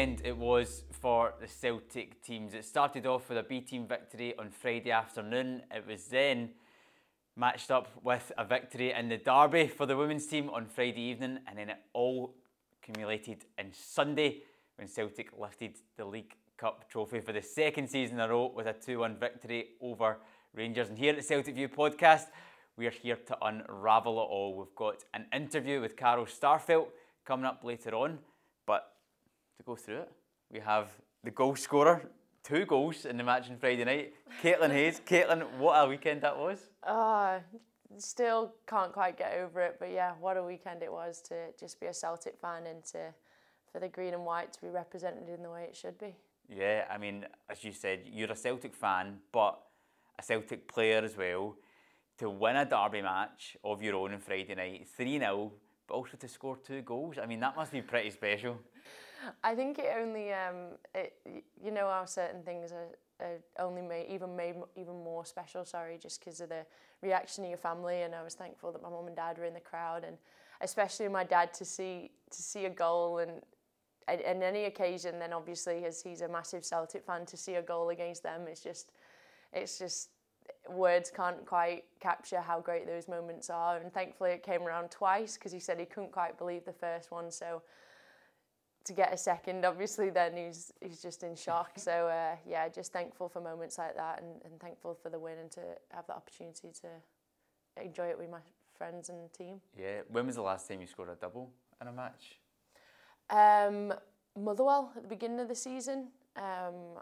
Weekend it was for the Celtic teams. It started off with a B team victory on Friday afternoon. It was then matched up with a victory in the derby for the women's team on Friday evening, and then it all accumulated in Sunday when Celtic lifted the League Cup trophy for the second season in a row with a 2 1 victory over Rangers. And here at the Celtic View podcast, we are here to unravel it all. We've got an interview with Carl Starfelt coming up later on, but to go through it, we have the goal scorer, two goals in the match on Friday night, Caitlin Hayes. Caitlin, what a weekend that was! Ah, still can't quite get over it, but yeah, what a weekend it was to just be a Celtic fan and to for the green and white to be represented in the way it should be. Yeah, I mean, as you said, you're a Celtic fan, but a Celtic player as well. To win a derby match of your own on Friday night, 3 0, but also to score two goals. I mean, that must be pretty special. I think it only, um, it, you know, how certain things are, are only made even made even more special. Sorry, just because of the reaction of your family, and I was thankful that my mum and dad were in the crowd, and especially my dad to see to see a goal and. And any occasion, then obviously, as he's a massive Celtic fan, to see a goal against them, it's just, it's just words can't quite capture how great those moments are. And thankfully, it came around twice because he said he couldn't quite believe the first one. So to get a second, obviously, then he's he's just in shock. So uh, yeah, just thankful for moments like that, and, and thankful for the win and to have the opportunity to enjoy it with my friends and team. Yeah. When was the last time you scored a double in a match? Um, Motherwell at the beginning of the season. Um,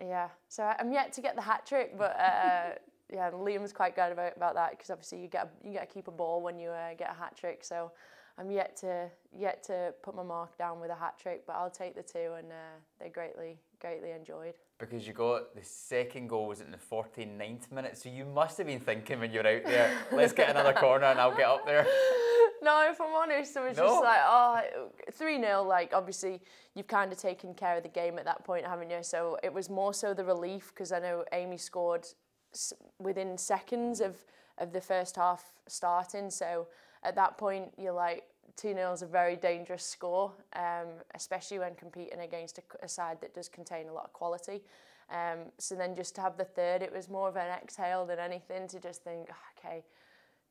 yeah, so I'm yet to get the hat trick, but uh, yeah, Liam's quite good about, about that because obviously you get a, you get to keep a ball when you uh, get a hat trick. So I'm yet to yet to put my mark down with a hat trick, but I'll take the two, and uh, they're greatly greatly enjoyed. Because you got the second goal was in the 49th minute, so you must have been thinking when you're out there, let's get another corner and I'll get up there. no, if I'm honest, it was no? just like, oh, 3 0. Like, obviously, you've kind of taken care of the game at that point, haven't you? So it was more so the relief because I know Amy scored within seconds of, of the first half starting. So at that point, you're like, 2 0 is a very dangerous score, um, especially when competing against a, a, side that does contain a lot of quality. Um, so then just to have the third, it was more of an exhale than anything to just think, oh, okay,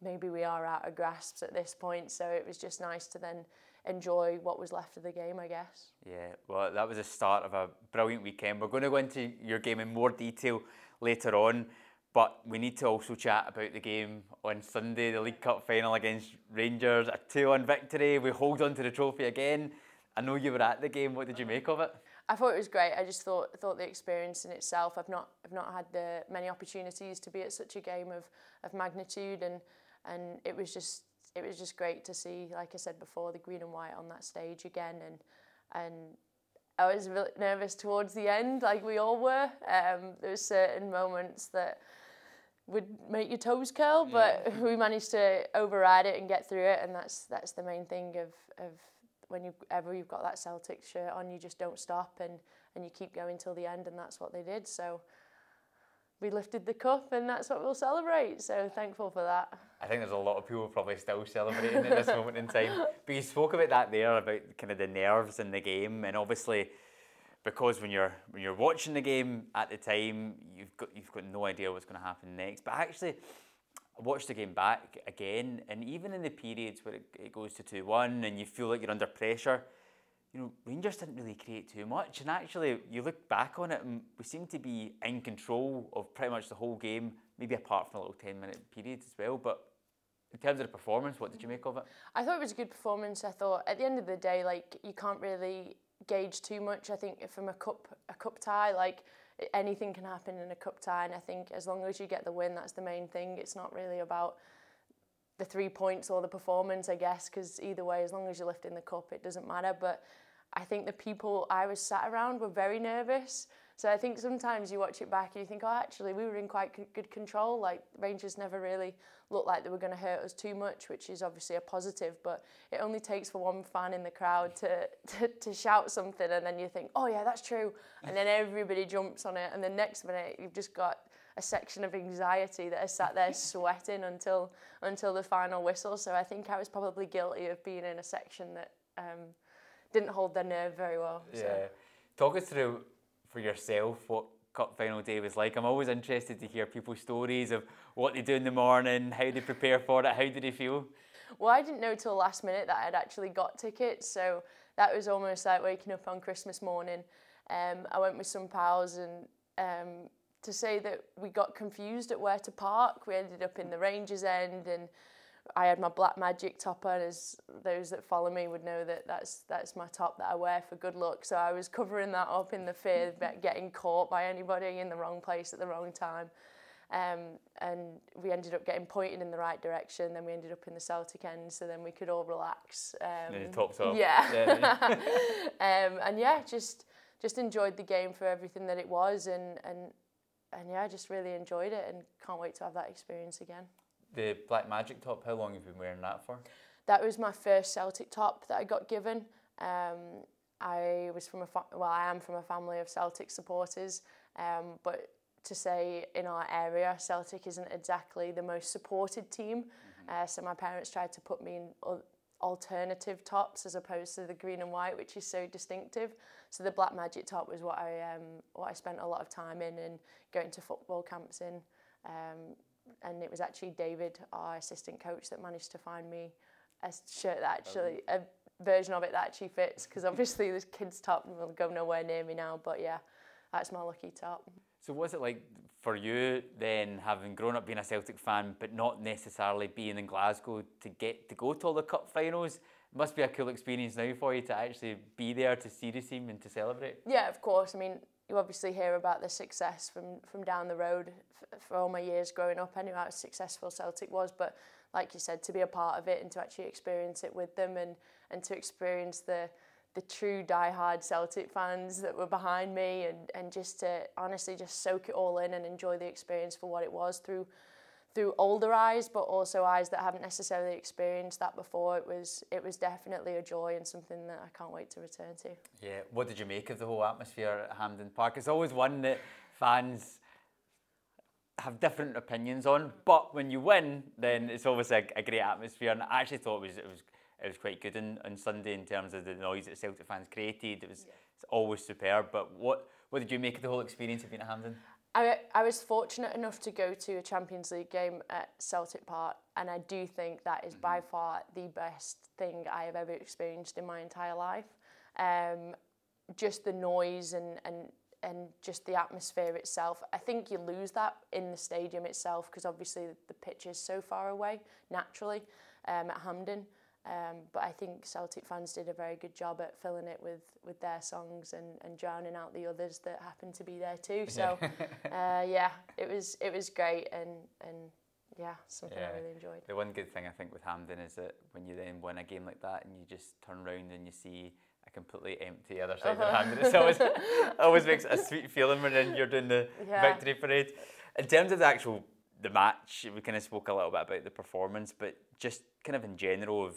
maybe we are out of grasps at this point. So it was just nice to then enjoy what was left of the game, I guess. Yeah, well, that was the start of a brilliant weekend. We're going to go into your game in more detail later on. But we need to also chat about the game on Sunday, the League Cup final against Rangers, a 2 1 victory. We hold on to the trophy again. I know you were at the game. What did you make of it? I thought it was great. I just thought thought the experience in itself. I've not I've not had the many opportunities to be at such a game of, of magnitude, and and it was just it was just great to see. Like I said before, the green and white on that stage again, and and I was really nervous towards the end, like we all were. Um, there were certain moments that would make your toes curl, but yeah. we managed to override it and get through it, and that's that's the main thing of of when you ever you've got that Celtic shirt on, you just don't stop and and you keep going till the end, and that's what they did. So we lifted the cup, and that's what we'll celebrate. So thankful for that. I think there's a lot of people probably still celebrating at this moment in time. But you spoke about that there about kind of the nerves in the game, and obviously because when you're when you're watching the game at the time, you've got you've got no idea what's going to happen next. But actually, I watched the game back again, and even in the periods where it, it goes to two one, and you feel like you're under pressure, you know Rangers didn't really create too much. And actually, you look back on it, and we seem to be in control of pretty much the whole game, maybe apart from a little ten minute period as well. But in terms of the performance, what did you make of it? I thought it was a good performance. I thought at the end of the day, like you can't really gauge too much. I think from a cup a cup tie, like anything can happen in a cup tie, and I think as long as you get the win, that's the main thing. It's not really about the three points or the performance, I guess, because either way, as long as you're lifting the cup, it doesn't matter. But I think the people I was sat around were very nervous. So I think sometimes you watch it back and you think, oh, actually, we were in quite good control. Like Rangers never really looked like they were going to hurt us too much, which is obviously a positive. But it only takes for one fan in the crowd to, to, to shout something, and then you think, oh yeah, that's true, and then everybody jumps on it, and the next minute you've just got a section of anxiety that has sat there sweating until until the final whistle. So I think I was probably guilty of being in a section that. Um, didn't hold their nerve very well. So. Yeah. Talk us through for yourself what cup final day was like. I'm always interested to hear people's stories of what they do in the morning, how they prepare for it, how do they feel. Well, I didn't know till last minute that I'd actually got tickets, so that was almost like waking up on Christmas morning. Um, I went with some pals, and um, to say that we got confused at where to park, we ended up in the Rangers end, and I had my black magic top on, as those that follow me would know that that's that's my top that I wear for good luck. So I was covering that up in the fear of getting caught by anybody in the wrong place at the wrong time. Um, and we ended up getting pointed in the right direction. Then we ended up in the Celtic end, so then we could all relax. Um, and tops off. Yeah. yeah. um, and yeah, just just enjoyed the game for everything that it was, and and and yeah, I just really enjoyed it, and can't wait to have that experience again. The Black Magic top. How long have you been wearing that for? That was my first Celtic top that I got given. Um, I was from a fa- well, I am from a family of Celtic supporters, um, but to say in our area, Celtic isn't exactly the most supported team. Mm-hmm. Uh, so my parents tried to put me in alternative tops as opposed to the green and white, which is so distinctive. So the black magic top was what I um, what I spent a lot of time in and going to football camps in. Um, and it was actually David, our assistant coach, that managed to find me a shirt that actually oh. a version of it that actually fits. Because obviously this kid's top will go nowhere near me now, but yeah, that's my lucky top. So what's it like for you then, having grown up being a Celtic fan, but not necessarily being in Glasgow to get to go to all the cup finals? It must be a cool experience now for you to actually be there to see the team and to celebrate. Yeah, of course. I mean, you obviously hear about the success from from down the road f- for all my years growing up. I knew how successful Celtic was, but like you said, to be a part of it and to actually experience it with them and and to experience the the true die-hard Celtic fans that were behind me and, and just to honestly just soak it all in and enjoy the experience for what it was through through older eyes but also eyes that haven't necessarily experienced that before it was it was definitely a joy and something that I can't wait to return to. Yeah, what did you make of the whole atmosphere at Hampden Park? It's always one that fans have different opinions on, but when you win, then it's always a, a great atmosphere. And I actually thought it was it was it was quite good on, on Sunday in terms of the noise that Celtic fans created. It was yeah. always superb. But what what did you make of the whole experience of being at Hampden? I, I was fortunate enough to go to a Champions League game at Celtic Park, and I do think that is mm-hmm. by far the best thing I have ever experienced in my entire life. Um, just the noise and, and and just the atmosphere itself. I think you lose that in the stadium itself because obviously the pitch is so far away naturally um, at Hampden. Um, but I think Celtic fans did a very good job at filling it with, with their songs and, and drowning out the others that happened to be there too. So uh, yeah, it was it was great and and yeah, something yeah. I really enjoyed. The one good thing I think with Hampden is that when you then win a game like that and you just turn around and you see a completely empty other side uh-huh. of Hampden, it always always makes a sweet feeling when you're doing the yeah. victory parade. In terms of the actual the match, we kind of spoke a little bit about the performance, but just kind of in general of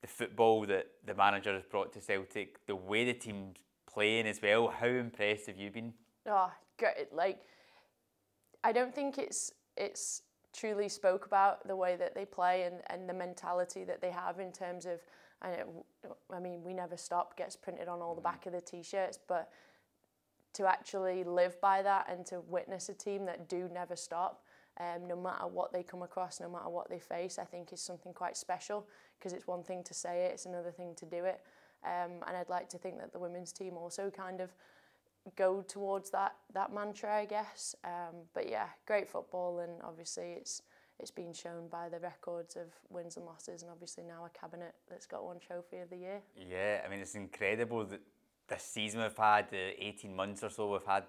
the football that the manager has brought to Celtic, the way the team's playing as well. How impressed have you been? Oh! Like, I don't think it's it's truly spoke about the way that they play and, and the mentality that they have in terms of. I, I mean, we never stop gets printed on all the mm. back of the t-shirts, but to actually live by that and to witness a team that do never stop, um, no matter what they come across, no matter what they face, I think is something quite special because it's one thing to say it, it's another thing to do it. Um, and I'd like to think that the women's team also kind of go towards that that mantra, I guess. Um, but yeah, great football, and obviously it's it's been shown by the records of wins and losses, and obviously now a cabinet that's got one trophy of the year. Yeah, I mean it's incredible that this season we've had, the 18 months or so we've had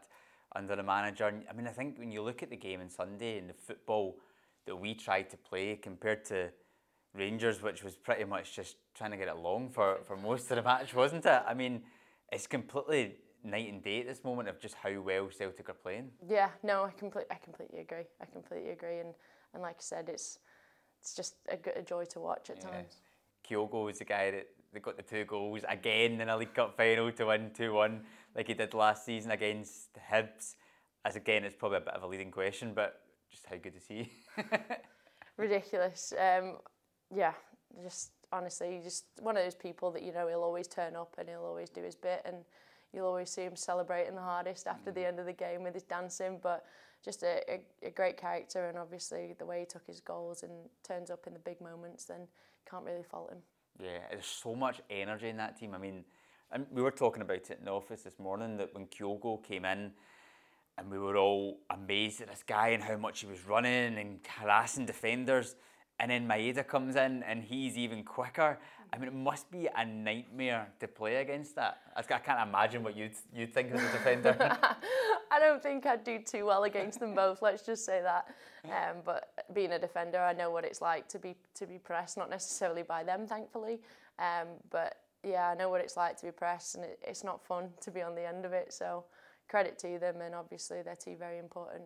under a manager. I mean, I think when you look at the game on Sunday and the football that we tried to play compared to Rangers, which was pretty much just trying to get it long for, for most of the match, wasn't it? I mean, it's completely night and day at this moment of just how well Celtic are playing. Yeah, no, I completely, I completely agree. I completely agree, and and like I said, it's it's just a, a joy to watch at yeah. times. Kyogo is the guy that, that got the two goals again in a League Cup final to win two one, like he did last season against the Hibs. As again, it's probably a bit of a leading question, but just how good is he? Ridiculous. Um, yeah, just honestly just one of those people that you know he'll always turn up and he'll always do his bit and you'll always see him celebrating the hardest after the end of the game with his dancing. But just a, a, a great character and obviously the way he took his goals and turns up in the big moments, then can't really fault him. Yeah, there's so much energy in that team. I mean, and we were talking about it in the office this morning that when Kyogo came in, and we were all amazed at this guy and how much he was running and harassing defenders. And then Maeda comes in and he's even quicker. I mean, it must be a nightmare to play against that. I can't imagine what you'd, you'd think as a defender. I don't think I'd do too well against them both. Let's just say that. Um, but being a defender, I know what it's like to be to be pressed, not necessarily by them, thankfully. Um, but yeah, I know what it's like to be pressed, and it, it's not fun to be on the end of it. So credit to them, and obviously they're two very important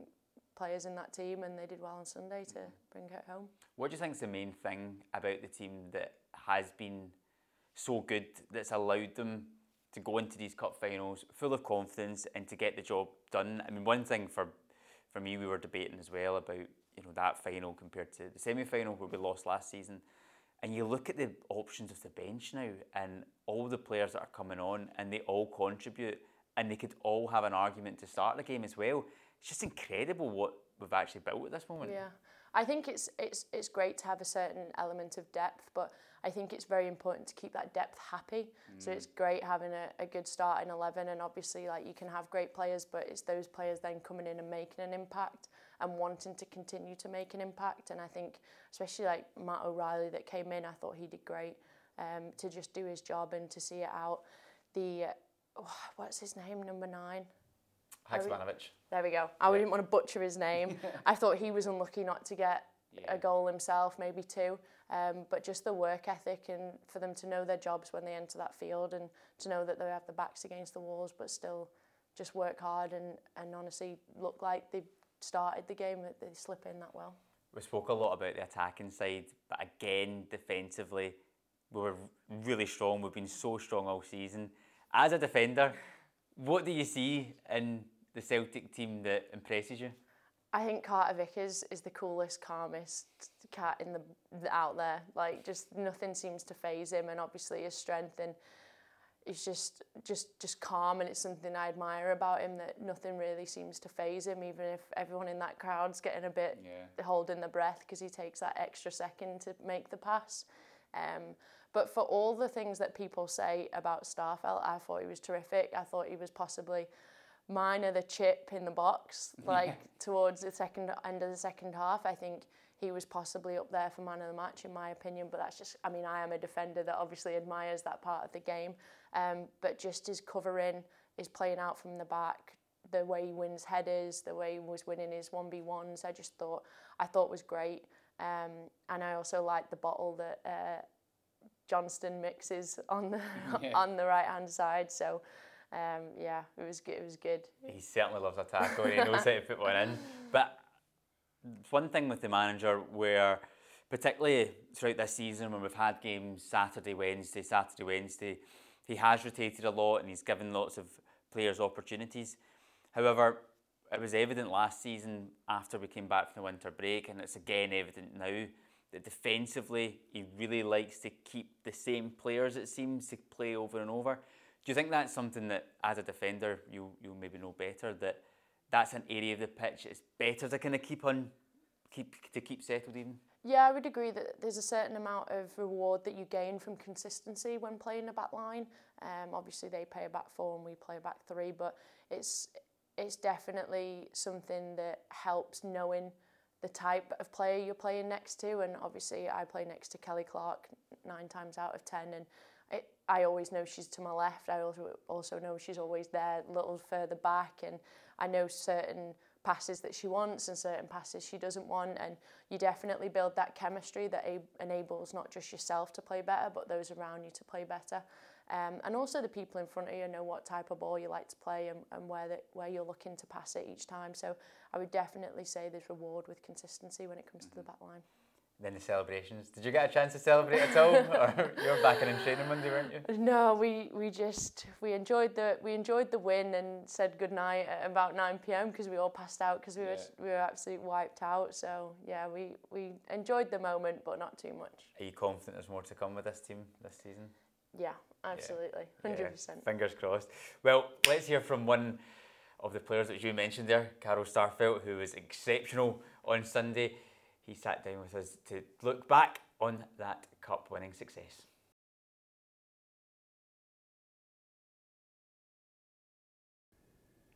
players in that team, and they did well on Sunday to bring it home. What do you think is the main thing about the team that has been so good that's allowed them to go into these cup finals full of confidence and to get the job done? I mean, one thing for for me, we were debating as well about you know that final compared to the semi final where we lost last season. And you look at the options of the bench now and all the players that are coming on and they all contribute and they could all have an argument to start the game as well. It's just incredible what we've actually built at this moment. Yeah. I think it's it's it's great to have a certain element of depth, but I think it's very important to keep that depth happy. Mm. So it's great having a, a good start in 11 and obviously like you can have great players, but it's those players then coming in and making an impact and wanting to continue to make an impact. And I think especially like Matt O'Riley that came in, I thought he did great um, to just do his job and to see it out. The oh, what's his name? Number nine. Haksabanovic. There we go. I yeah. didn't want to butcher his name. I thought he was unlucky not to get yeah. a goal himself, maybe two. Um, but just the work ethic and for them to know their jobs when they enter that field and to know that they have the backs against the walls, but still just work hard and, and honestly look like they started the game, that they slip in that well. We spoke a lot about the attacking side, but again, defensively, we were really strong. We've been so strong all season as a defender, what do you see in the Celtic team that impresses you? I think Carter Vickers is the coolest, calmest cat in the out there. Like just nothing seems to phase him, and obviously his strength and he's just just just calm, and it's something I admire about him that nothing really seems to phase him, even if everyone in that crowd's getting a bit yeah. holding their breath because he takes that extra second to make the pass. Um, but for all the things that people say about Starfelt, I thought he was terrific. I thought he was possibly minor the chip in the box, like yeah. towards the second end of the second half. I think he was possibly up there for man of the match, in my opinion. But that's just, I mean, I am a defender that obviously admires that part of the game. Um, but just his covering, his playing out from the back, the way he wins headers, the way he was winning his 1v1s, I just thought, I thought was great. Um, and I also liked the bottle that uh, Johnston mixes on the yeah. on the right hand side. So um, yeah, it was good. It was good. He certainly loves a tackle. he knows how to put one in. But one thing with the manager where particularly throughout this season when we've had games Saturday, Wednesday, Saturday, Wednesday, he has rotated a lot and he's given lots of players opportunities. However, it was evident last season after we came back from the winter break, and it's again evident now that defensively he really likes to keep the same players, it seems, to play over and over. Do you think that's something that, as a defender, you you maybe know better that that's an area of the pitch it's better to kind of keep on, keep to keep settled even? Yeah, I would agree that there's a certain amount of reward that you gain from consistency when playing a back line. Um, obviously, they play a back four and we play a back three, but it's it's definitely something that helps knowing the type of player you're playing next to. And obviously, I play next to Kelly Clark nine times out of ten, and it, I always know she's to my left. I also also know she's always there, a little further back, and I know certain passes that she wants and certain passes she doesn't want. And you definitely build that chemistry that enables not just yourself to play better, but those around you to play better. Um, and also the people in front of you know what type of ball you like to play and, and where, the, where you're looking to pass it each time. So I would definitely say there's reward with consistency when it comes mm-hmm. to the back line. Then the celebrations. Did you get a chance to celebrate at all, or you were back in training Monday, weren't you? No, we, we just we enjoyed the we enjoyed the win and said goodnight at about nine pm because we all passed out because we Yeah. were we were absolutely wiped out. So yeah, we we enjoyed the moment, but not too much. Are you confident there's more to come with this team this season? Yeah, absolutely, hundred Yeah, percent. Fingers crossed. Well, let's hear from one of the players that you mentioned there, Carl Starfelt, who was exceptional on Sunday. He sat down with us to look back on that cup winning success.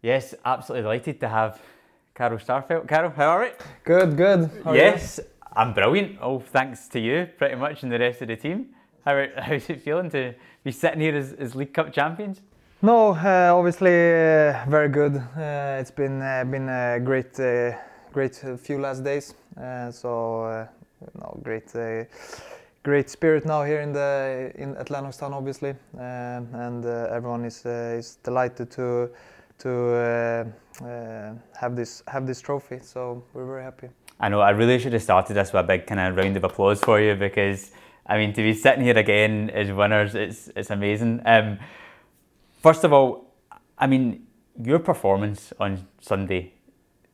Yes, absolutely delighted to have Carl Starfelt. Carl, how are you? Good, good. How yes, I'm brilliant. All thanks to you, pretty much, and the rest of the team. How, how's it feeling to be sitting here as, as League Cup champions? No, uh, obviously uh, very good. Uh, it's been uh, been a great uh, great uh, few last days. Uh, so uh, no, great uh, great spirit now here in the in at Lennoxtown, obviously, um, and uh, everyone is uh, is delighted to to uh, uh, have this have this trophy. So we're very happy. I know I really should have started this with a big kind of round of applause for you because I mean to be sitting here again as winners, it's it's amazing. Um, first of all, I mean your performance on Sunday,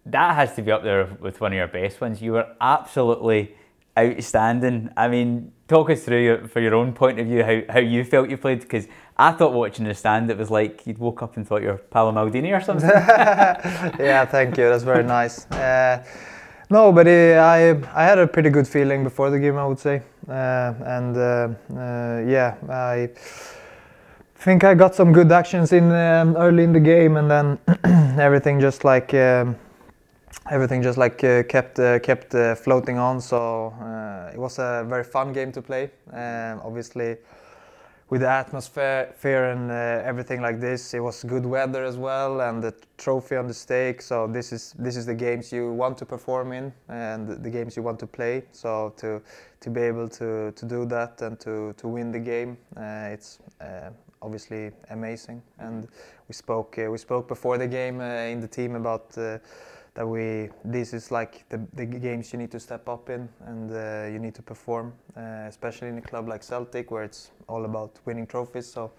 that has to be up there with one of your best ones. You were absolutely outstanding. I mean, talk us through your, for your own point of view how, how you felt you played because I thought watching the stand it was like you'd woke up and thought you're Paolo Maldini or something. yeah, thank you. That's very nice. Uh, no, but uh, I I had a pretty good feeling before the game, I would say, uh, and uh, uh, yeah, I think I got some good actions in um, early in the game, and then everything just like um, everything just like uh, kept uh, kept uh, floating on. So uh, it was a very fun game to play. Um, obviously with the atmosphere fear and uh, everything like this. It was good weather as well, and the trophy on the stake. So this is this is the games you want to perform in, and the games you want to play. So to to be able to to do that and to to win the game, uh, it's obviously amazing. And we spoke we spoke before the game in the team about. Uh, that we this is like the, the games you need to step up in and uh, you need to perform uh, especially in a club like Celtic where it's all about winning trophies. So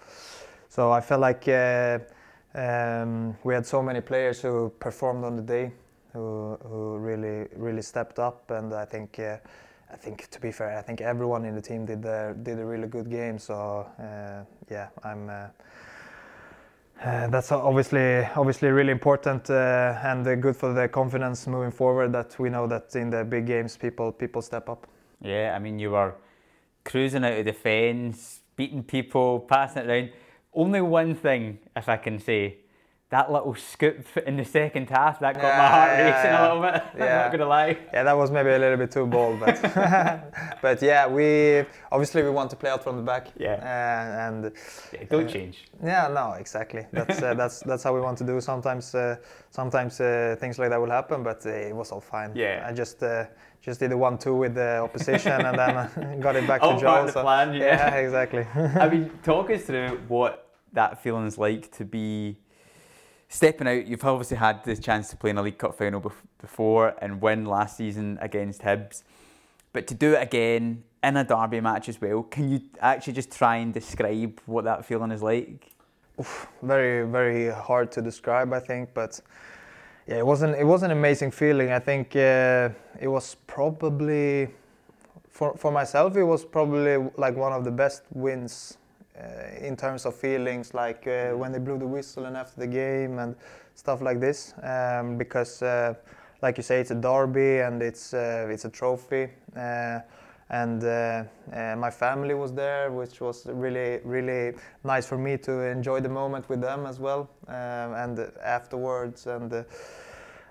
so I felt like uh, um, we had so many players who performed on the day who, who really really stepped up. And I think uh, I think to be fair I think everyone in the team did the, did a really good game. So uh, yeah I'm uh, uh, that's obviously obviously really important uh, and uh, good for the confidence moving forward that we know that in the big games people people step up. Yeah, I mean, you were cruising out of the fence, beating people, passing it around. Only one thing, if I can say, that little scoop in the second half, that got my heart yeah, racing yeah. a little bit. Yeah. I'm Yeah. not going to lie. Yeah, that was maybe a little bit too bold, but but yeah, we obviously we want to play out from the back. Yeah. Uh, and Yeah, don't Uh, change. yeah, no, exactly. That's uh, that's that's how we want to do. Sometimes uh, sometimes uh, things like that will happen, but uh, it was all fine. Yeah. I just uh, just did a one-two with the opposition and then got it back All to Joe. part of the so- plan, yeah. yeah, exactly. I mean, talk us through what that feeling's like to be stepping out. You've obviously had the chance to play in a League Cup final bef- before and win last season against Hibs, but to do it again in a derby match as well. Can you actually just try and describe what that feeling is like? very very hard to describe i think but yeah it wasn't it was an amazing feeling i think uh, it was probably for for myself it was probably like one of the best wins in terms of feelings like uh, when they blew the whistle and after the game and stuff like this um, because uh, like you say it's a derby and it's uh, it's a trophy. Uh, and uh, uh, my family was there, which was really really nice for me to enjoy the moment with them as well, um, and afterwards and uh,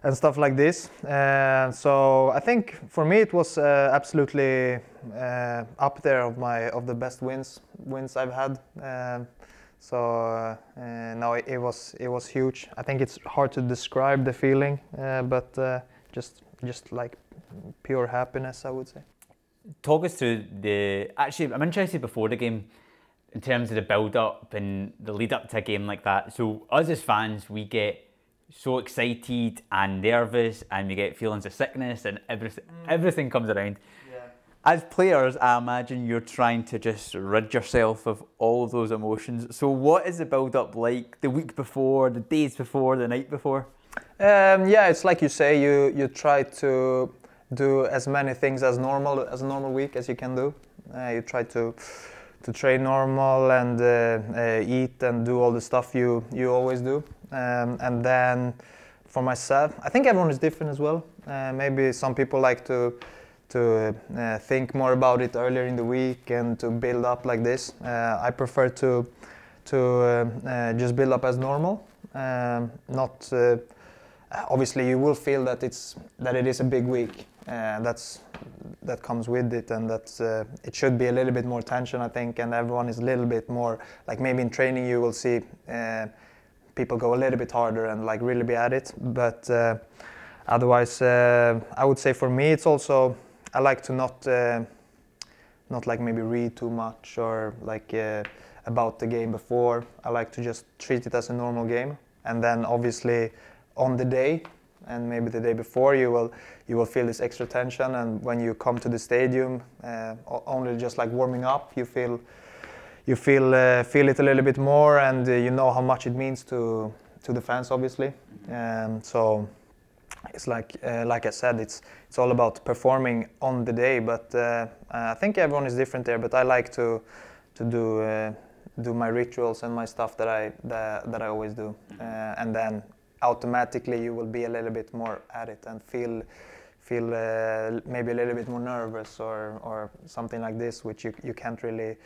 and stuff like this. Uh, so I think for me it was uh, absolutely uh, up there of my of the best wins wins I've had. Um, so uh, no, it, it was it was huge. I think it's hard to describe the feeling, uh, but uh, just just like pure happiness, I would say. Talk us through the. Actually, I'm interested before the game in terms of the build up and the lead up to a game like that. So, us as fans, we get so excited and nervous, and we get feelings of sickness, and everything, everything comes around. as players, I imagine you're trying to just rid yourself of all of those emotions. So, what is the build up like the week before, the days before, the night before? Um, yeah, it's like you say. You you try to do as many things as normal as a normal week as you can do. Uh, you try to to train normal and uh, uh, eat and do all the stuff you you always do. Um, and then for myself, I think everyone is different as well. Uh, maybe some people like to to uh, think more about it earlier in the week and to build up like this. Uh, I prefer to to uh, just build up as normal, um, not obviously you will feel that it's that it is a big week. That's that comes with it, and that uh, it should be a little bit more tension, I think, and everyone is a little bit more like maybe in training you will see uh, people go a little bit harder and like really be at it. But uh, otherwise, uh, I would say for me, it's also I like to not uh, not like maybe read too much or like about the game before. I like to just treat it as a normal game, and then obviously on the day and maybe the day before you will you will feel this extra tension. And when you come to the stadium uh, only just like warming up you feel you feel uh, feel it a little bit more and uh, you know how much it means to to the fans obviously. Um, so it's like uh, like I said it's it's all about performing on the day. But uh, I think everyone is different there but I like to to do uh, do my rituals and my stuff that I that, that I always do. And then automatically you will be a little bit more at it and feel feel uh, maybe a little bit more nervous or or something like this, which you you can't really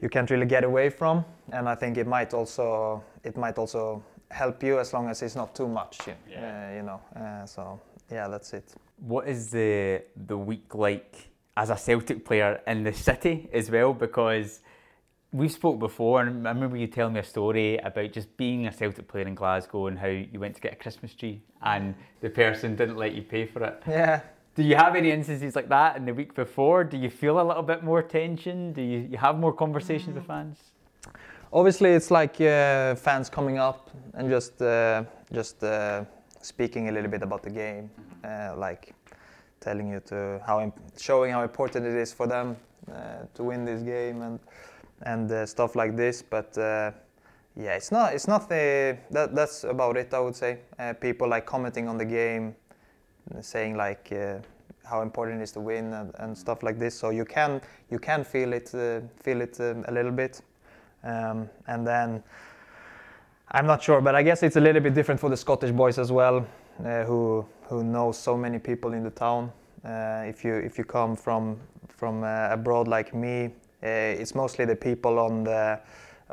you can't really get away from. And I think it might also it might also help you as long as it's not too much. You, yeah. uh, you know. Uh, so yeah, that's it. What is the the week like as a Celtic player in the city as well? Because we spoke before, and I remember you telling me a story about just being a Celtic player in Glasgow and how you went to get a Christmas tree and the person didn't let you pay for it. Yeah. Do you have any instances like that in the week before? Do you feel a little bit more tension? Do you, you have more conversations mm. with fans? Obviously, it's like uh, fans coming up and just uh, just uh, speaking a little bit about the game, uh, like telling you to how imp- showing how important it is for them uh, to win this game and and uh, stuff like this. But uh, yeah, it's not it's not the that that's about it. I would say uh, people like commenting on the game, saying like how important it is to win and, and, stuff like this. So you can you can feel it uh, feel it um, a little bit, um, and then I'm not sure, but I guess it's a little bit different for the Scottish boys as well, uh, who who know so many people in the town. Uh, if you if you come from from abroad like me, uh, it's mostly the people on the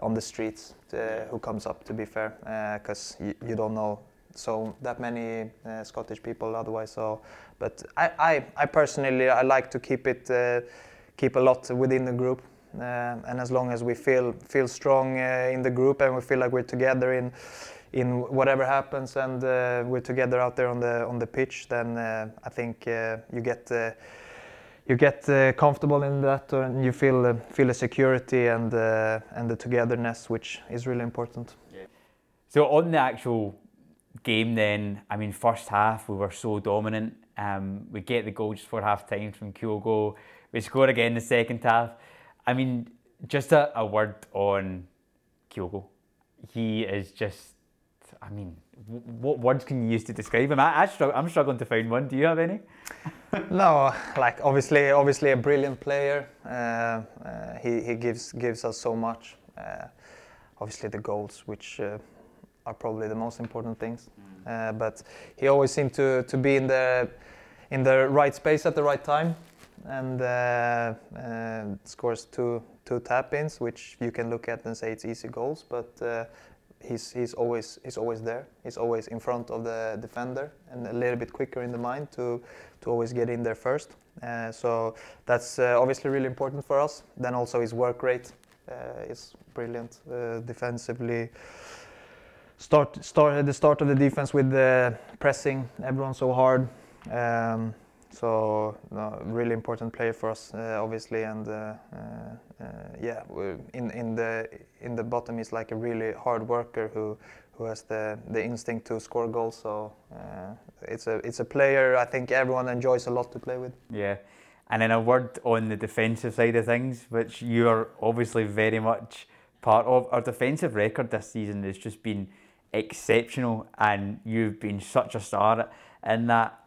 on the streets uh, who comes up. To be fair, because uh, you don't know so that many uh, Scottish people otherwise. So, but I, I, I personally I like to keep it uh, keep a lot within the group, uh, and as long as we feel feel strong in the group and we feel like we're together in in whatever happens and we're together out there on the on the pitch, then I think you get you get uh, comfortable in that and you feel uh, feel the security and uh, and the togetherness which is really important. So on the actual game then i mean first half we were so dominant. Um, we get the goal just for half time from Kyogo we score again the second half. I mean just a, a word on Kyogo he is just i mean what words can you use to describe him I, I struggle, i'm struggling to find one do you have any no, like obviously, obviously a brilliant player. Uh, uh, he he gives gives us so much. Uh, obviously the goals, which uh, are probably the most important things. Mm. Uh, but he always seemed to to be in the in the right space at the right time, and uh, scores two two tap ins, which you can look at and say it's easy goals, but he's he's always he's always there. He's always in front of the defender and a little bit quicker in the mind to to always get in there first. Uh, so that's uh, obviously really important for us. Then also his work rate uh, is brilliant uh, defensively. Start start the start of the defense with the pressing everyone so hard. Um, so no, really important player for us, uh, obviously, and uh, uh, yeah, in in the in the bottom he's like a really hard worker who who has the the instinct to score goals. So it's a it's a player I think everyone enjoys a lot to play with. Yeah, And then a word on the defensive side of things, which you're obviously very much part of. Our defensive record this season has just been exceptional, and you've been such a star in that.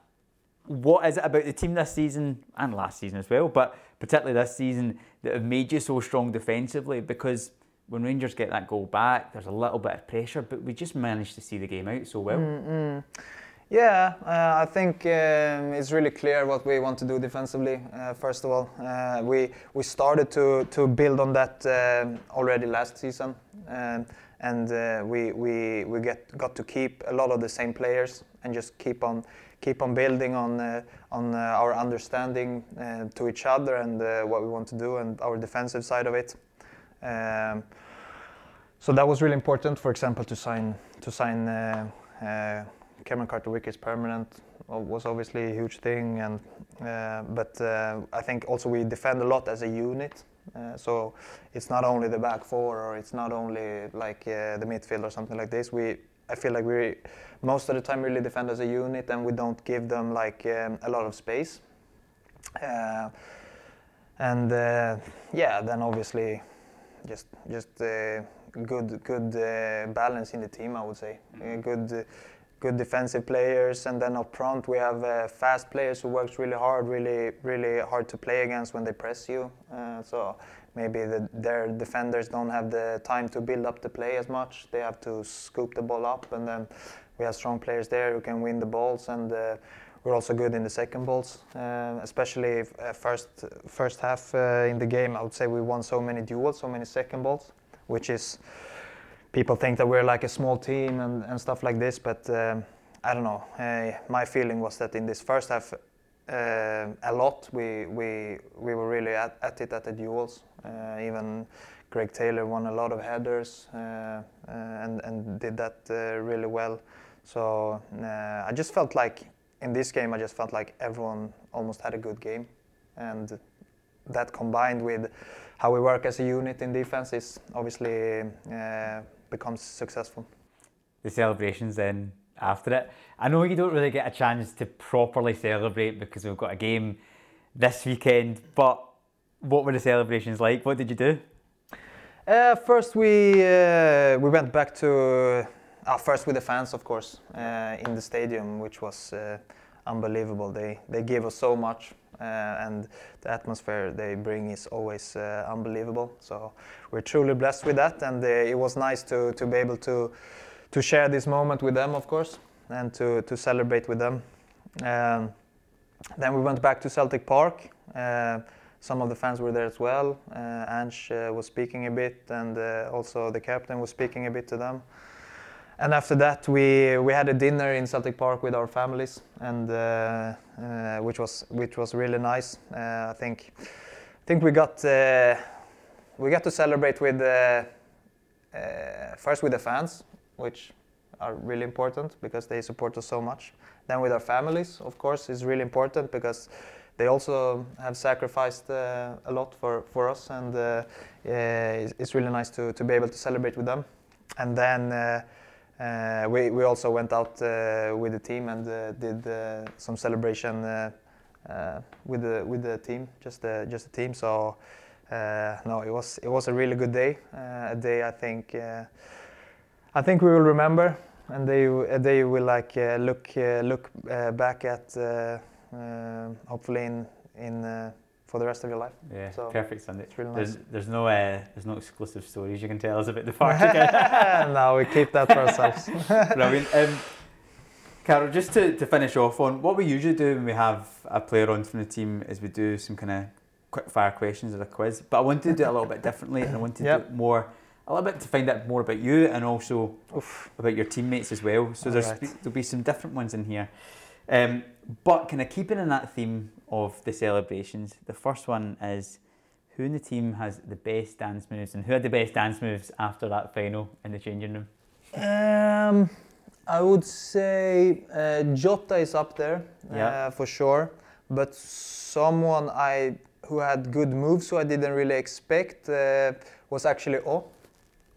What is it about the team this season and last season as well, but particularly this season, that have made you so strong defensively? Because when Rangers get that goal back, there's a little bit of pressure, but we just managed to see the game out so well. Mm-hmm. Yeah, uh, I think um, it's really clear what we want to do defensively. Uh, first of all, uh, we we started to to build on that um, already last season, um, and uh, we we we get got to keep a lot of the same players and just keep on keep on building on uh, on uh, our understanding to each other and what we want to do and our defensive side of it. Um, so that was really important. For example, to sign to sign Cameron Carter-Vickers permanent was obviously a huge thing, and uh, but uh, I think also we defend a lot as a unit. Uh, so it's not only the back four or it's not only like uh, the midfield or something like this. We I feel like we most of the time really defend as a unit, and we don't give them like um, a lot of space. Uh, and uh, yeah, then obviously just just good good balance in the team, I would say. good good defensive players, and then up front we have uh, fast players who works really hard, really really hard to play against when they press you. Uh, so maybe the, their defenders don't have the time to build up the play as much. They have to scoop the ball up, and then we have strong players there who can win the balls and. Uh, we're also good in the second balls, uh, especially uh, first first half uh, in the game. I would say we won so many duels, so many second balls, which is people think that we're like a small team and, and stuff like this, but um, I don't know. Uh, my feeling was that in this first half, uh, a lot we we we were really at, at it at the duels. Even Greg Taylor won a lot of headers and and did that really well. So I just felt like in this game, I just felt like everyone almost had a good game, and that combined with how we work as a unit in defense is obviously becomes successful. The celebrations then after it. I know you don't really get a chance to properly celebrate because we've got a game this weekend, but what were the celebrations like? What did you do? Uh, first, we uh, we went back to uh, first with the fans, of course, uh, in the stadium, which was uh, unbelievable. They they gave us so much. Uh, and the atmosphere they bring is always uh, unbelievable. So we're truly blessed with that, and uh, it was nice to, to be able to to share this moment with them, of course, and to, to celebrate with them. Um, then we went back to Celtic Park. Some of the fans were there as well. Uh, Ange was speaking a bit, and also the captain was speaking a bit to them and after that we we had a dinner in Celtic Park with our families and uh, uh, which was which was really nice. Uh, I think I think we got uh, we got to celebrate with uh, uh, first with the fans which are really important because they support us so much. Then with our families of course is really important because they also have sacrificed a lot for for us and it's, it's really nice to to be able to celebrate with them. And then uh, we, we also went out uh, with the team and uh, did uh, some celebration uh, uh, with the with the team, just the just the team. So no, it was it was a really good day, a day I think I think we will remember, and they they will like look look back at hopefully in in for the rest of your life. Yeah, so perfect Sunday. It's really nice. There's, there's no uh, there's no exclusive stories you can tell us about the park no, we keep that for ourselves. Brilliant. Um, Carl, just to, to finish off on what we usually do when we have a player on from the team is we do some kind of quick fire questions or a quiz. But I wanted to do it a little bit differently and I wanted yep. to do more a little bit to find out more about you and also Oof. about your teammates as well. So there's right. there'll be some different ones in here. Um, but kind of keeping in that theme of the celebrations, the first one is who in the team has the best dance moves and who had the best dance moves after that final in the changing room? Um, I would say uh, Jota is up there yeah. uh, for sure, but someone I who had good moves who I didn't really expect uh, was actually O.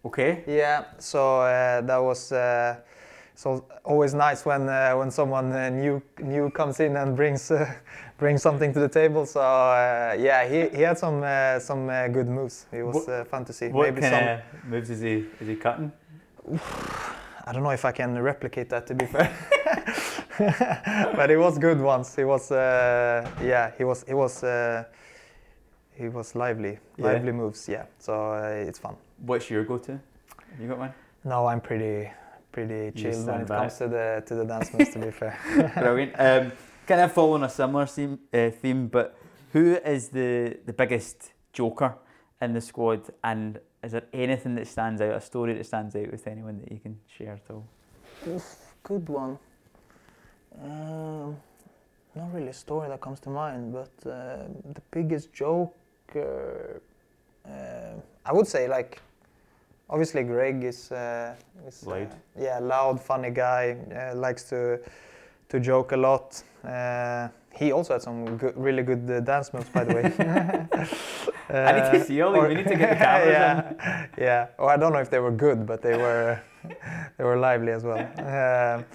Okay. Yeah, so uh, that was uh, so always nice when uh, when someone uh, new new comes in and brings uh, brings something to the table. So uh, yeah, he, he had some uh, some uh, good moves. It was uh, fun to see. What Maybe kind some. of moves is he is he cutting? I don't know if I can replicate that to be fair. but it was good once. He was uh, yeah, he was he was uh, he was lively, Yeah. lively moves. Yeah, so uh, it's fun. What's your go-to? Have you got one? No, I'm pretty pretty You chilled when stand it back. comes to the to the dance moves. to be fair. Brilliant. Um, kind of following a similar theme, uh, theme, but who is the the biggest joker in the squad, and is there anything that stands out, a story that stands out with anyone that you can share at all? Good one. Um, not really a story that comes to mind, but uh, the biggest joker, uh, I would say like, obviously Greg is, uh, is uh, Loud. yeah, loud, funny guy. Uh, likes to to joke a lot. Uh, he also had some good, really good uh, dance moves, by the way. I need to see all or- We need to get the cameras yeah, yeah. Oh, I don't know if they were good, but they were they were lively as well. Um,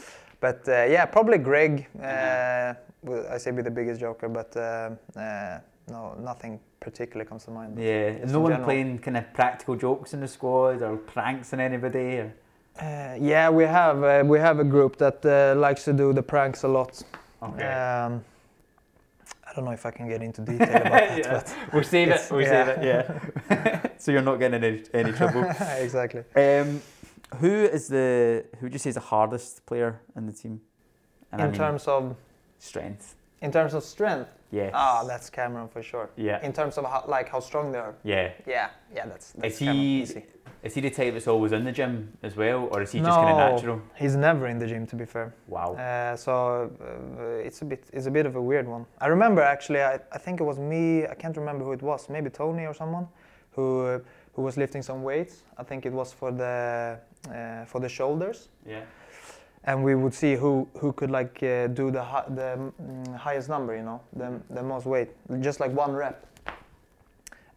but uh, yeah, probably Greg. Uh, will- I say be the biggest joker, but um uh, no, nothing particularly comes to mind. Yeah, Just is no one general. playing kind of practical jokes in the squad or pranks on anybody? Or? Uh, yeah, we have uh, we have a group that uh, likes to do the pranks a lot. Okay. Um, I don't know if I can get into detail about that, Yeah. but We'll save it. We'll yeah. save it. Yeah. so you're not getting any any trouble. exactly. Um, who is the who would you say is the hardest player in the team? And I in mean terms of strength. in terms of strength, Yes. ah, that's Cameron for sure. yeah. In terms of how, like how strong they are, Yeah. yeah, yeah, that's, that's Is Cameron, he easy. is he the type that's always in the gym as well, or is he just kind of No. natural? He's never in the gym, to be fair. Wow. Uh, so uh, it's a bit it's a bit of a weird one. I remember actually, I, I think it was me. I can't remember who it was. Maybe Tony or someone who uh, who was lifting some weights. I think it was for the uh, for the shoulders, yeah. And we would see who who could like uh, do the hi- the mm, highest number. You know, the the most weight, just like one rep.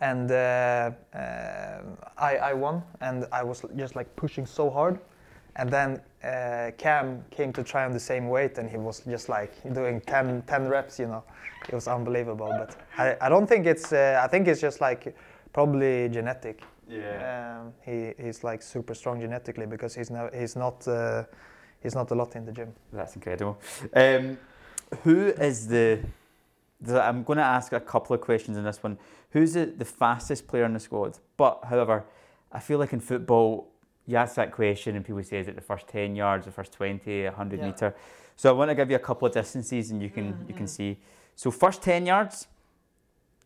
And uh, uh, I I won, and I was just like pushing so hard, and then uh, Cam came to try on the same weight, and he was just like doing 10, 10 reps. You know, it was unbelievable. But I, I don't think it's. Uh, I think it's just like probably genetic. Yeah. Um, he he's like super strong genetically because he's no, he's not uh, he's not a lot in the gym. That's incredible. Um, who is the, the? I'm going to ask a couple of questions in this one. Who's the, the fastest player in the squad? But however, I feel like in football, you ask that question and people say, is it the first 10 yards, the first 20, 100 Yeah. metre? So I want to give you a couple of distances and you can you can see. So first 10 yards,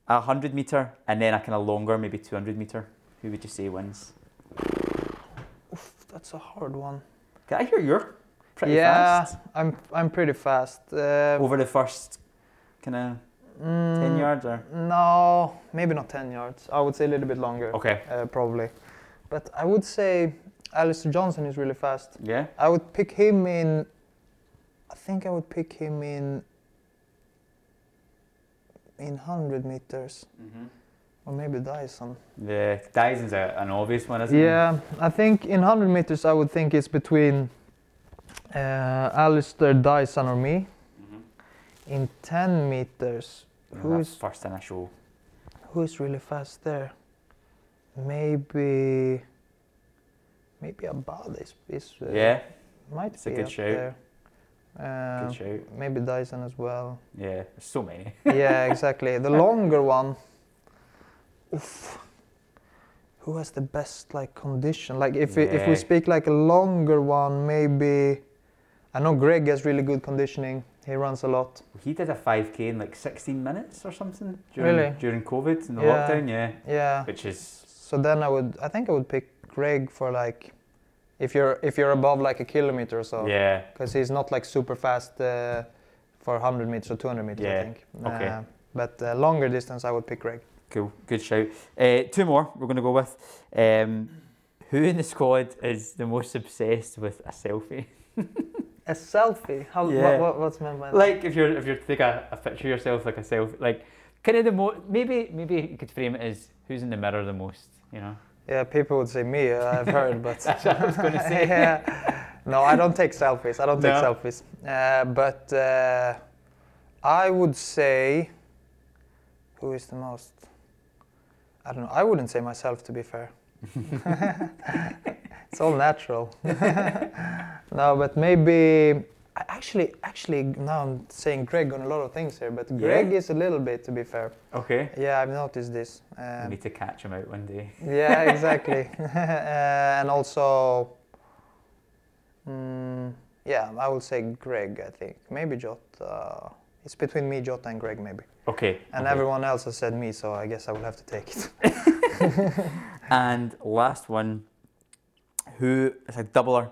a 100 metre, and then a kind of longer, maybe 200 metre. Who would you say wins? Oof, that's a hard one. Can I hear you're pretty yeah, fast? I'm I'm pretty fast. Um, Over the first kind of 10 mm, yards or? No, maybe not 10 yards. I would say a little bit longer, Okay. uh, probably. But I would say Alistair Johnston is really fast. Yeah. I would pick him in. I think I would pick him in. In 100 meters, or maybe Daizen. The Daizen's a, an obvious one, isn't it? Yeah, I think in 100 meters, I would think it's between uh, Alistair Daizen or me. Mm-hmm. In 10 meters, Who's Who's- first initial? who is really fast there? Maybe. Maybe Abada is, is uh, yeah, might it's a be good up shout. there. Uh, good shout. maybe Daizen as well. Yeah, so many. yeah, exactly. The longer one. Oof. Who has the best like condition? Like if we, if we speak like a longer one, maybe. I know Greg has really good conditioning. He runs a lot. He did a 5k in like 16 minutes or something during, Really? during COVID in the Yeah. lockdown. Yeah, Yeah. which is So then I would. I think I would pick Greg for like, if you're if you're above like a kilometer or so. yeah, Because he's not like super fast uh, for 100 meters or 200 meters. I Yeah. think. Okay. Uh, but uh, longer distance, I would pick Greg. cool, good shout. Uh, two more we're going to go with. Um, who in the squad is the most obsessed with a selfie? A selfie? How? Yeah. What, what, what's meant by that? like if you're if you're to take a, a picture of yourself like a selfie, like kind of the most maybe maybe you could frame it as who's in the mirror the most, you know? Yeah, people would say me. Uh, I've heard, but That's what I was gonna say. yeah. no, I don't take selfies. I don't take No. selfies. Uh, but uh, I would say, who is the most? I don't know. I wouldn't say myself, to be fair. it's all natural. no, but maybe. Actually, actually, now I'm saying Greg on a lot of things here, but Greg is a little bit, to be fair. Okay. Yeah, I've noticed this. We Um, need to catch him out one day. yeah, exactly. uh, and also, mm, yeah, I will say Greg. I think maybe Jota. It's between me, Jota, and Greg, maybe. Okay. And okay. everyone else has said me, so I guess I will have to take it. And last one, who is a doubler?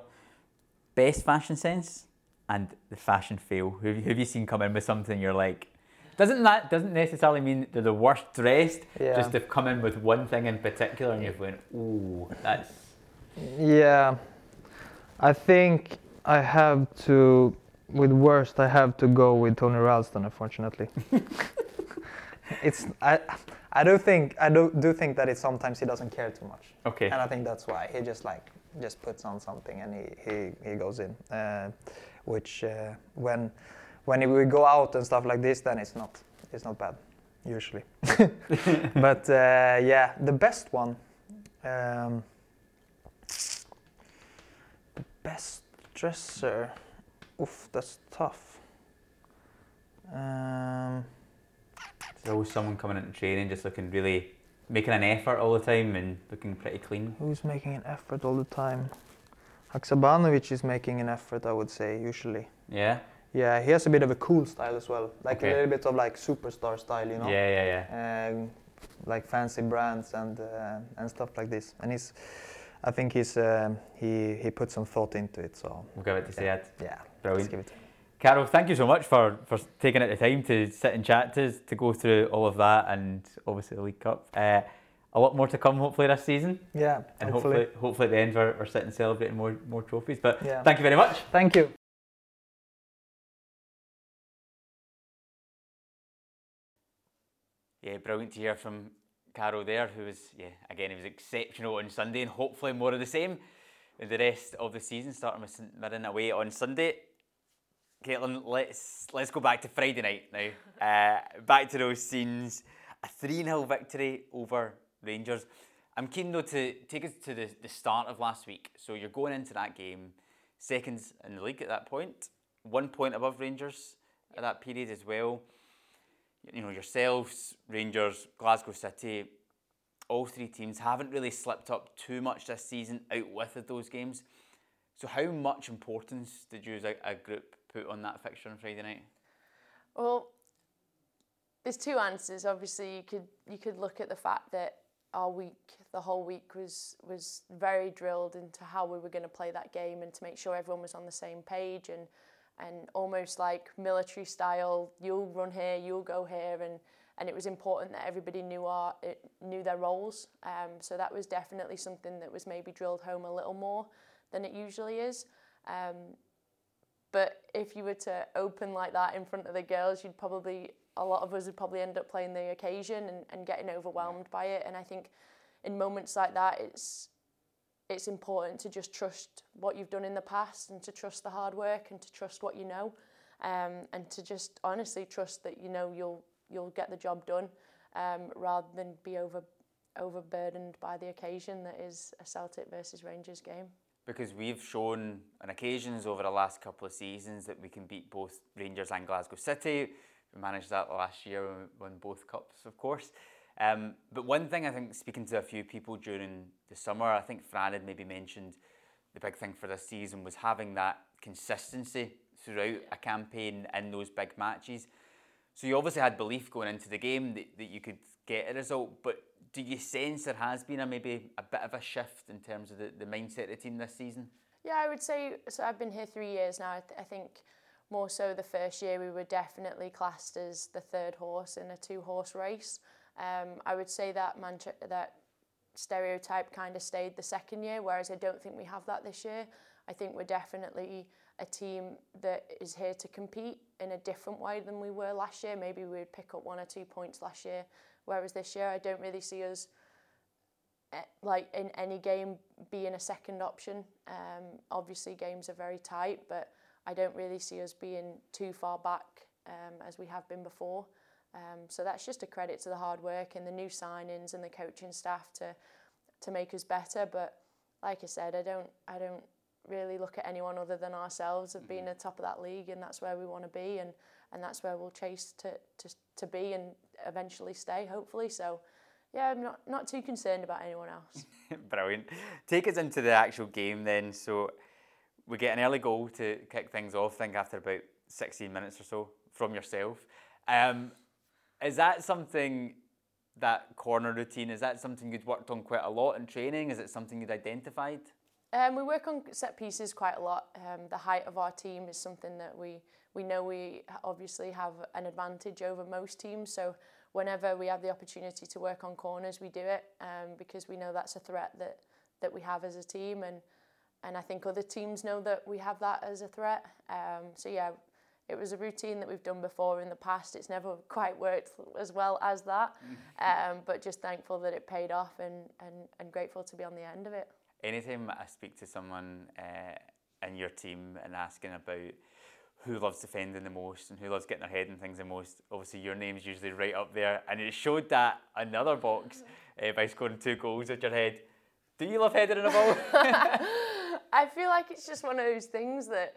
Best fashion sense and the fashion fail. Who have you, seen come in with something you're like? Doesn't that doesn't necessarily mean they're the worst dressed. Yeah. Just they've come in with one thing in particular, and you've went, "Ooh, that's yeah, I think I have to. With worst, I have to go with Tony Ralston, unfortunately. it's I, I do think I do do think that it sometimes he doesn't care too much. okay." and I think that's why he just like just puts on something and he he, he goes in, uh, which uh, when when we go out and stuff like this, then it's not it's not bad usually. but uh, yeah, the best one, um, the best dresser. Oof, that's tough. Um, There's always someone coming into training just looking really making an effort all the time and looking pretty clean. Who's making an effort all the time? Haksabanovic is making an effort, I would say, usually. Yeah. Yeah, he has a bit of a cool style as well, like Okay. a little bit of like superstar style, you know, Yeah, yeah, yeah. um, like fancy brands and uh, and stuff like this. And he's, I think he's um, he he put some thought into it. So We'll give it to yeah, Sead. yeah, let's Brilliant. Give it. to him. Carl, thank you so much for, for taking out the time to sit and chat to us, to go through all of that and obviously the League Cup. Uh, a lot more to come hopefully this season Yeah, and hopefully. hopefully hopefully at the end we're, we're sitting celebrating more, more trophies. But Yeah. thank you very much. Thank you. Yeah, brilliant to hear from Carl there, who was, yeah, again, he was exceptional on Sunday and hopefully more of the same in the rest of the season, starting with St Mirren away on Sunday. Caitlin, let's let's go back to Friday night now. uh, back to those scenes. A 3 0 victory over Rangers. I'm keen though to take us to the, the start of last week. So you're going into that game, seconds in the league at that point, one point above Rangers at that period as well you know, yourselves, Rangers, Glasgow City, all three teams haven't really slipped up too much this season out with those games. So, how much importance did you as a, a group put on that fixture on Friday night? Well, there's two answers. Obviously, you could you could look at the fact that our week, the whole week was was very drilled into how we were going to play that game and to make sure everyone was on the same page and and almost like military style. You'll run here, you'll go here, and and it was important that everybody knew our it, knew their roles. Um, so that was definitely something that was maybe drilled home a little more than it usually is. Um, but if you were to open like that in front of the girls, you'd probably a lot of us would probably end up playing the occasion and, and getting overwhelmed by it. And I think in moments like that, it's it's important to just trust what you've done in the past and to trust the hard work and to trust what you know, um, and to just honestly trust that you know you'll you'll get the job done, um, rather than be over overburdened by the occasion that is a Celtic versus Rangers game. Because we've shown on occasions over the last couple of seasons that we can beat both Rangers and Glasgow City. We managed that last year when we won both cups, of course. Um, but one thing I think, speaking to a few people during the summer, I think Fran had maybe mentioned the big thing for this season was having that consistency throughout a campaign in those big matches. So you obviously had belief going into the game that, that you could get a result, but do you sense there has been a maybe a bit of a shift in terms of the, the mindset of the team this season? Yeah, I would say so. I've been here three years now. I, th I think more so the first year we were definitely classed as the third horse in a two horse race. Um, I would say that Manche that stereotype kind of stayed the second year, whereas I don't think we have that this year. I think we're definitely a team that is here to compete in a different way than we were last year. Maybe we'd pick up one or two points last year whereas this year I don't really see us eh, like in any game being a second option. Um, obviously, games are very tight, but I don't really see us being too far back um, as we have been before. Um, so that's just a credit to the hard work and the new signings and the coaching staff to to make us better. But like I said, I don't I don't really look at anyone other than ourselves of being at the top of that league, and that's where we want to be, and and that's where we'll chase to to to be and eventually stay, hopefully. So. Yeah, I'm not, not too concerned about anyone else. Brilliant. Take us into the actual game then. So we get an early goal to kick things off, I think after about 16 minutes or so from yourself. Um, is that something, that corner routine, is that something you'd worked on quite a lot in training? Is it something you'd identified? Um, we work on set pieces quite a lot. Um, the height of our team is something that we, we know we obviously have an advantage over most teams. So whenever we have the opportunity to work on corners, we do it um, because we know that's a threat that, that we have as a team. And, and I think other teams know that we have that as a threat. Um, so yeah, it was a routine that we've done before in the past. It's never quite worked as well as that, um, but just thankful that it paid off and, and, and grateful to be on the end of it. Anytime I speak to someone uh, in your team and asking about who loves defending the most and who loves getting their head in things the most, obviously your name's usually right up there. And it showed that another box uh, by scoring two goals at your head. Do you love heading in a ball? I feel like it's just one of those things that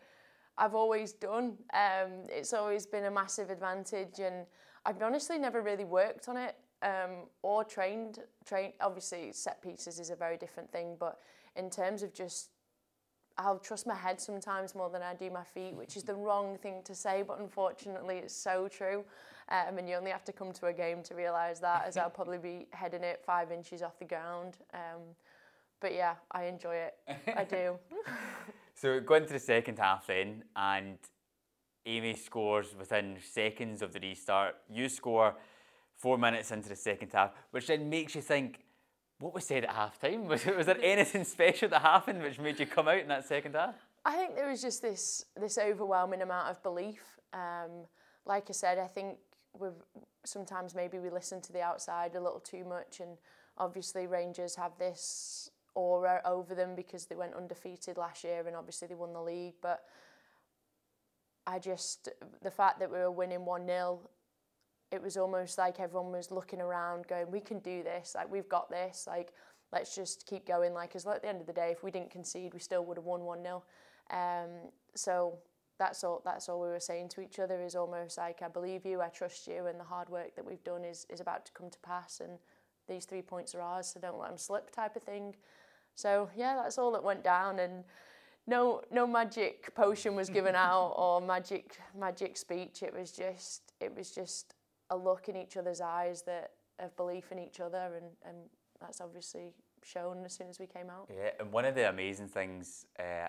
I've always done. Um, it's always been a massive advantage, and I've honestly never really worked on it um, or trained. Train obviously set pieces is a very different thing, but in terms of just I'll trust my head sometimes more than I do my feet, which is the wrong thing to say, but unfortunately it's so true. Um, and you only have to come to a game to realise that, as I'll probably be heading it five inches off the ground. Um, but yeah, I enjoy it. I do. so going to the second half then, and Amy scores within seconds of the restart. You score four minutes into the second half, which then makes you think, what was said at half time? Was, was there anything special that happened which made you come out in that second half? I think there was just this this overwhelming amount of belief. Um, like I said, I think we sometimes maybe we listen to the outside a little too much, and obviously Rangers have this aura over them because they went undefeated last year, and obviously they won the league, but. I just the fact that we were winning 1 0 it was almost like everyone was looking around, going, "We can do this! Like we've got this! Like let's just keep going!" Like, because at the end of the day, if we didn't concede, we still would have won one 0 um, So that's all. That's all we were saying to each other. Is almost like, "I believe you, I trust you, and the hard work that we've done is is about to come to pass, and these three points are ours. So don't let them slip," type of thing. So yeah, that's all that went down, and no no magic potion was given out or magic magic speech. It was just it was just a look in each other's eyes that of belief in each other, and, and that's obviously shown as soon as we came out. Yeah, and one of the amazing things uh,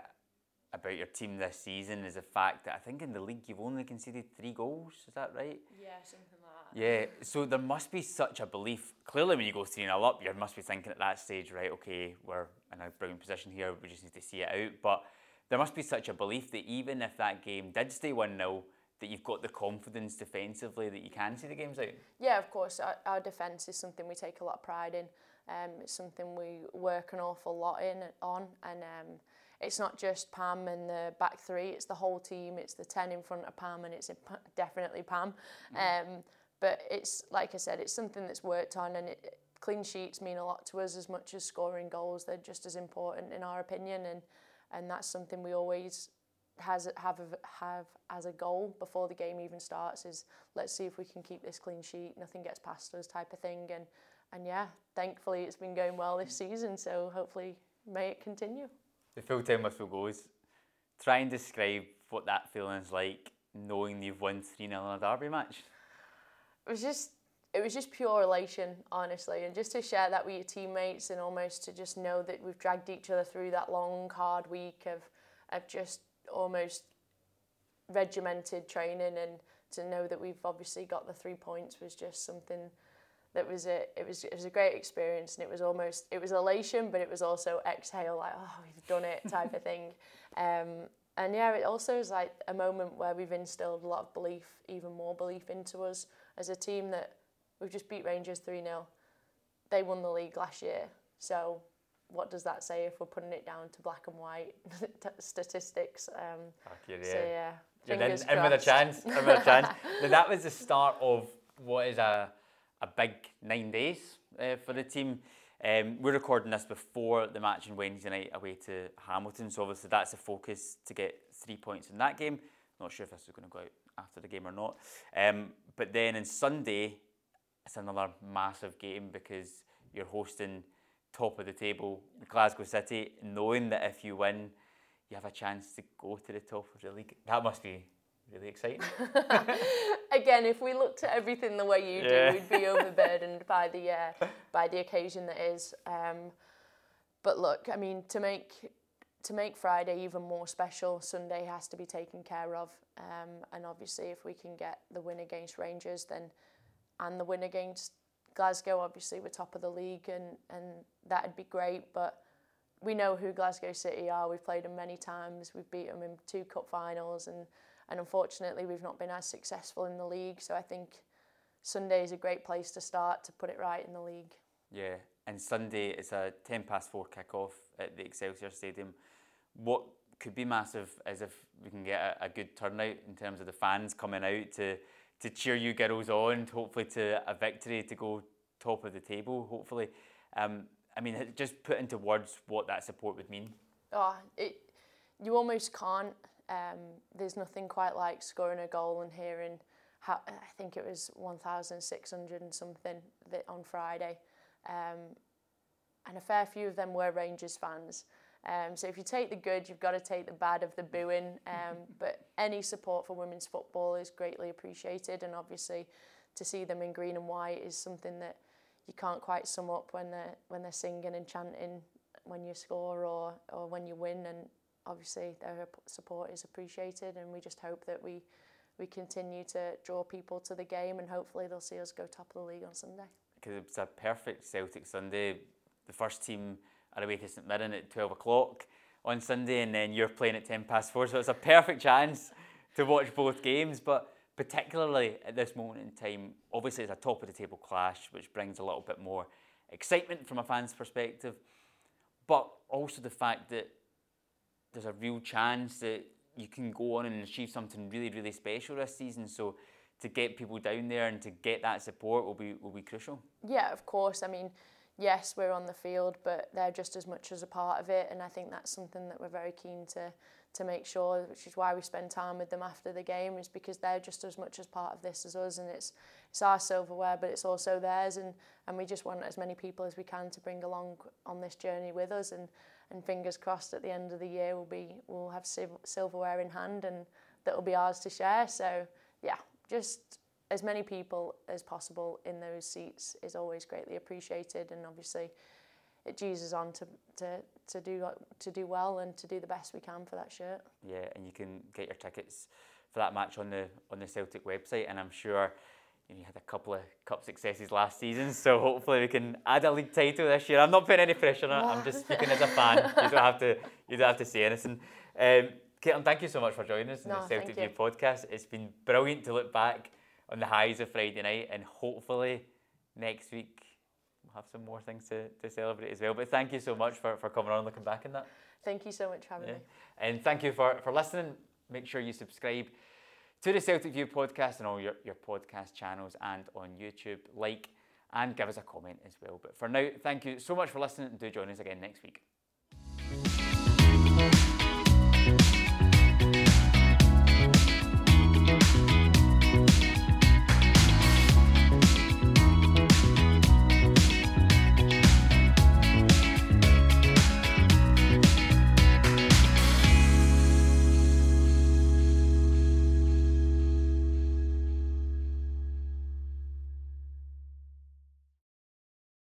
about your team this season is the fact that I think in the league you've only conceded three goals. Is that right? Yeah, something like that. Yeah, so there must be such a belief. Clearly, when you go 3 0 up, you must be thinking at that stage, right, okay, we're in a brilliant position here, we just need to see it out. But there must be such a belief that even if that game did stay 1 0, that you've got the confidence defensively that you can see the games out? Yeah, of course. Our, our defence is something we take a lot of pride in. Um, it's something we work an awful lot in on, and um, it's not just Pam and the back three. It's the whole team. It's the ten in front of Pam, and it's definitely Pam. Mm. Um, but it's like I said, it's something that's worked on, and it, clean sheets mean a lot to us as much as scoring goals. They're just as important in our opinion, and and that's something we always has have have as a goal before the game even starts is let's see if we can keep this clean sheet nothing gets past us type of thing. And and yeah thankfully it's been going well this season so hopefully may it continue. The full time whistle goes try and describe what that feeling is like knowing you've won 3 0 in a derby match. It was just it was just pure elation honestly. And just to share that with your teammates and almost to just know that we've dragged each other through that long hard week of of just almost regimented training and to know that we've obviously got the three points was just something that was a it was it was a great experience and it was almost it was elation but it was also exhale like oh we've done it type of thing. Um, and yeah it also is like a moment where we've instilled a lot of belief even more belief into us as a team that we've just beat Rangers 3-0 they won the league last year So what does that say if we're putting it down to black and white statistics? Um, yeah. So yeah, You're fingers in, in with a chance. In with a chance. Now, that was the start of what is a, a big nine days uh, for the team. Um, we're recording this before the match on Wednesday night away to Hamilton, so obviously that's the focus to get three points in that game. Not sure if this is going to go out after the game or not. Um, but then on Sunday, it's another massive game because you're hosting top of the table Glasgow City, knowing that if you win, you have a chance to go to the top of the league. That must be really exciting. Again, if we looked at everything the way you Yeah. do, we'd be overburdened by the uh, by the occasion that is. Um, but look, I mean, to make to make Friday even more special, Sunday has to be taken care of. Um, and obviously, if we can get the win against Rangers, then and the win against Glasgow, obviously we're top of the league, and and that'd be great. But we know who Glasgow City are. We've played them many times. We've beat them in two cup finals, and and unfortunately we've not been as successful in the league. So I think Sunday is a great place to start to put it right in the league. Yeah, and Sunday it's a 10 past 4 kick-off at the Excelsior Stadium. What could be massive is if we can get a, a good turnout in terms of the fans coming out to, to cheer you girls on, hopefully to a victory to go top of the table, hopefully. Um, I mean, just put into words what that support would mean. Oh, it you almost can't. Um, there's nothing quite like scoring a goal and hearing how I think it was 1,600 and something that on Friday, um, and a fair few of them were Rangers fans. Um, so if you take the good, you've got to take the bad of the booing. Um, but any support for women's football is greatly appreciated, and obviously, to see them in green and white is something that you can't quite sum up when they're when they're singing and chanting when you score or or when you win. And obviously, their support is appreciated, and we just hope that we we continue to draw people to the game, and hopefully they'll see us go top of the league on Sunday. because it's a perfect Celtic Sunday. The first team are away to St Mirren at 12 o'clock on Sunday, and then you're playing at 10 past 4. So it's a perfect chance to watch both games. But particularly at this moment in time, obviously it's a top of the table clash, which brings a little bit more excitement from a fan's perspective. But also the fact that there's a real chance that you can go on and achieve something really, really special this season. So to get people down there and to get that support will be will be crucial. Yeah, of course. I mean, yes, we're on the field, but they're just as much as a part of it. And I think that's something that we're very keen to to make sure, which is why we spend time with them after the game, is because they're just as much as part of this as us, and it's it's our silverware, but it's also theirs, and and we just want as many people as we can to bring along on this journey with us, and and fingers crossed at the end of the year we'll be we'll have silverware in hand, and that'll be ours to share. So yeah, just as many people as possible in those seats is always greatly appreciated, and obviously it Jesus on to, to, to do to do well and to do the best we can for that shirt. Yeah, and you can get your tickets for that match on the on the Celtic website, and I'm sure you, know, you had a couple of cup successes last season, so hopefully we can add a league title this year. I'm not putting any pressure on it. I'm just speaking as a fan. You don't have to you don't have to say anything. Um, Caitlin, thank you so much for joining us in No, the Celtic View podcast. It's been brilliant to look back on the highs of Friday night, and hopefully next week we'll have some more things to, to celebrate as well. But thank you so much for, for coming on and looking back on that. Thank you so much for having Yeah. me. And thank you for, for listening. Make sure you subscribe to the Celtic View podcast and all your, your podcast channels and on YouTube. Like and give us a comment as well. But for now, thank you so much for listening and do join us again next week.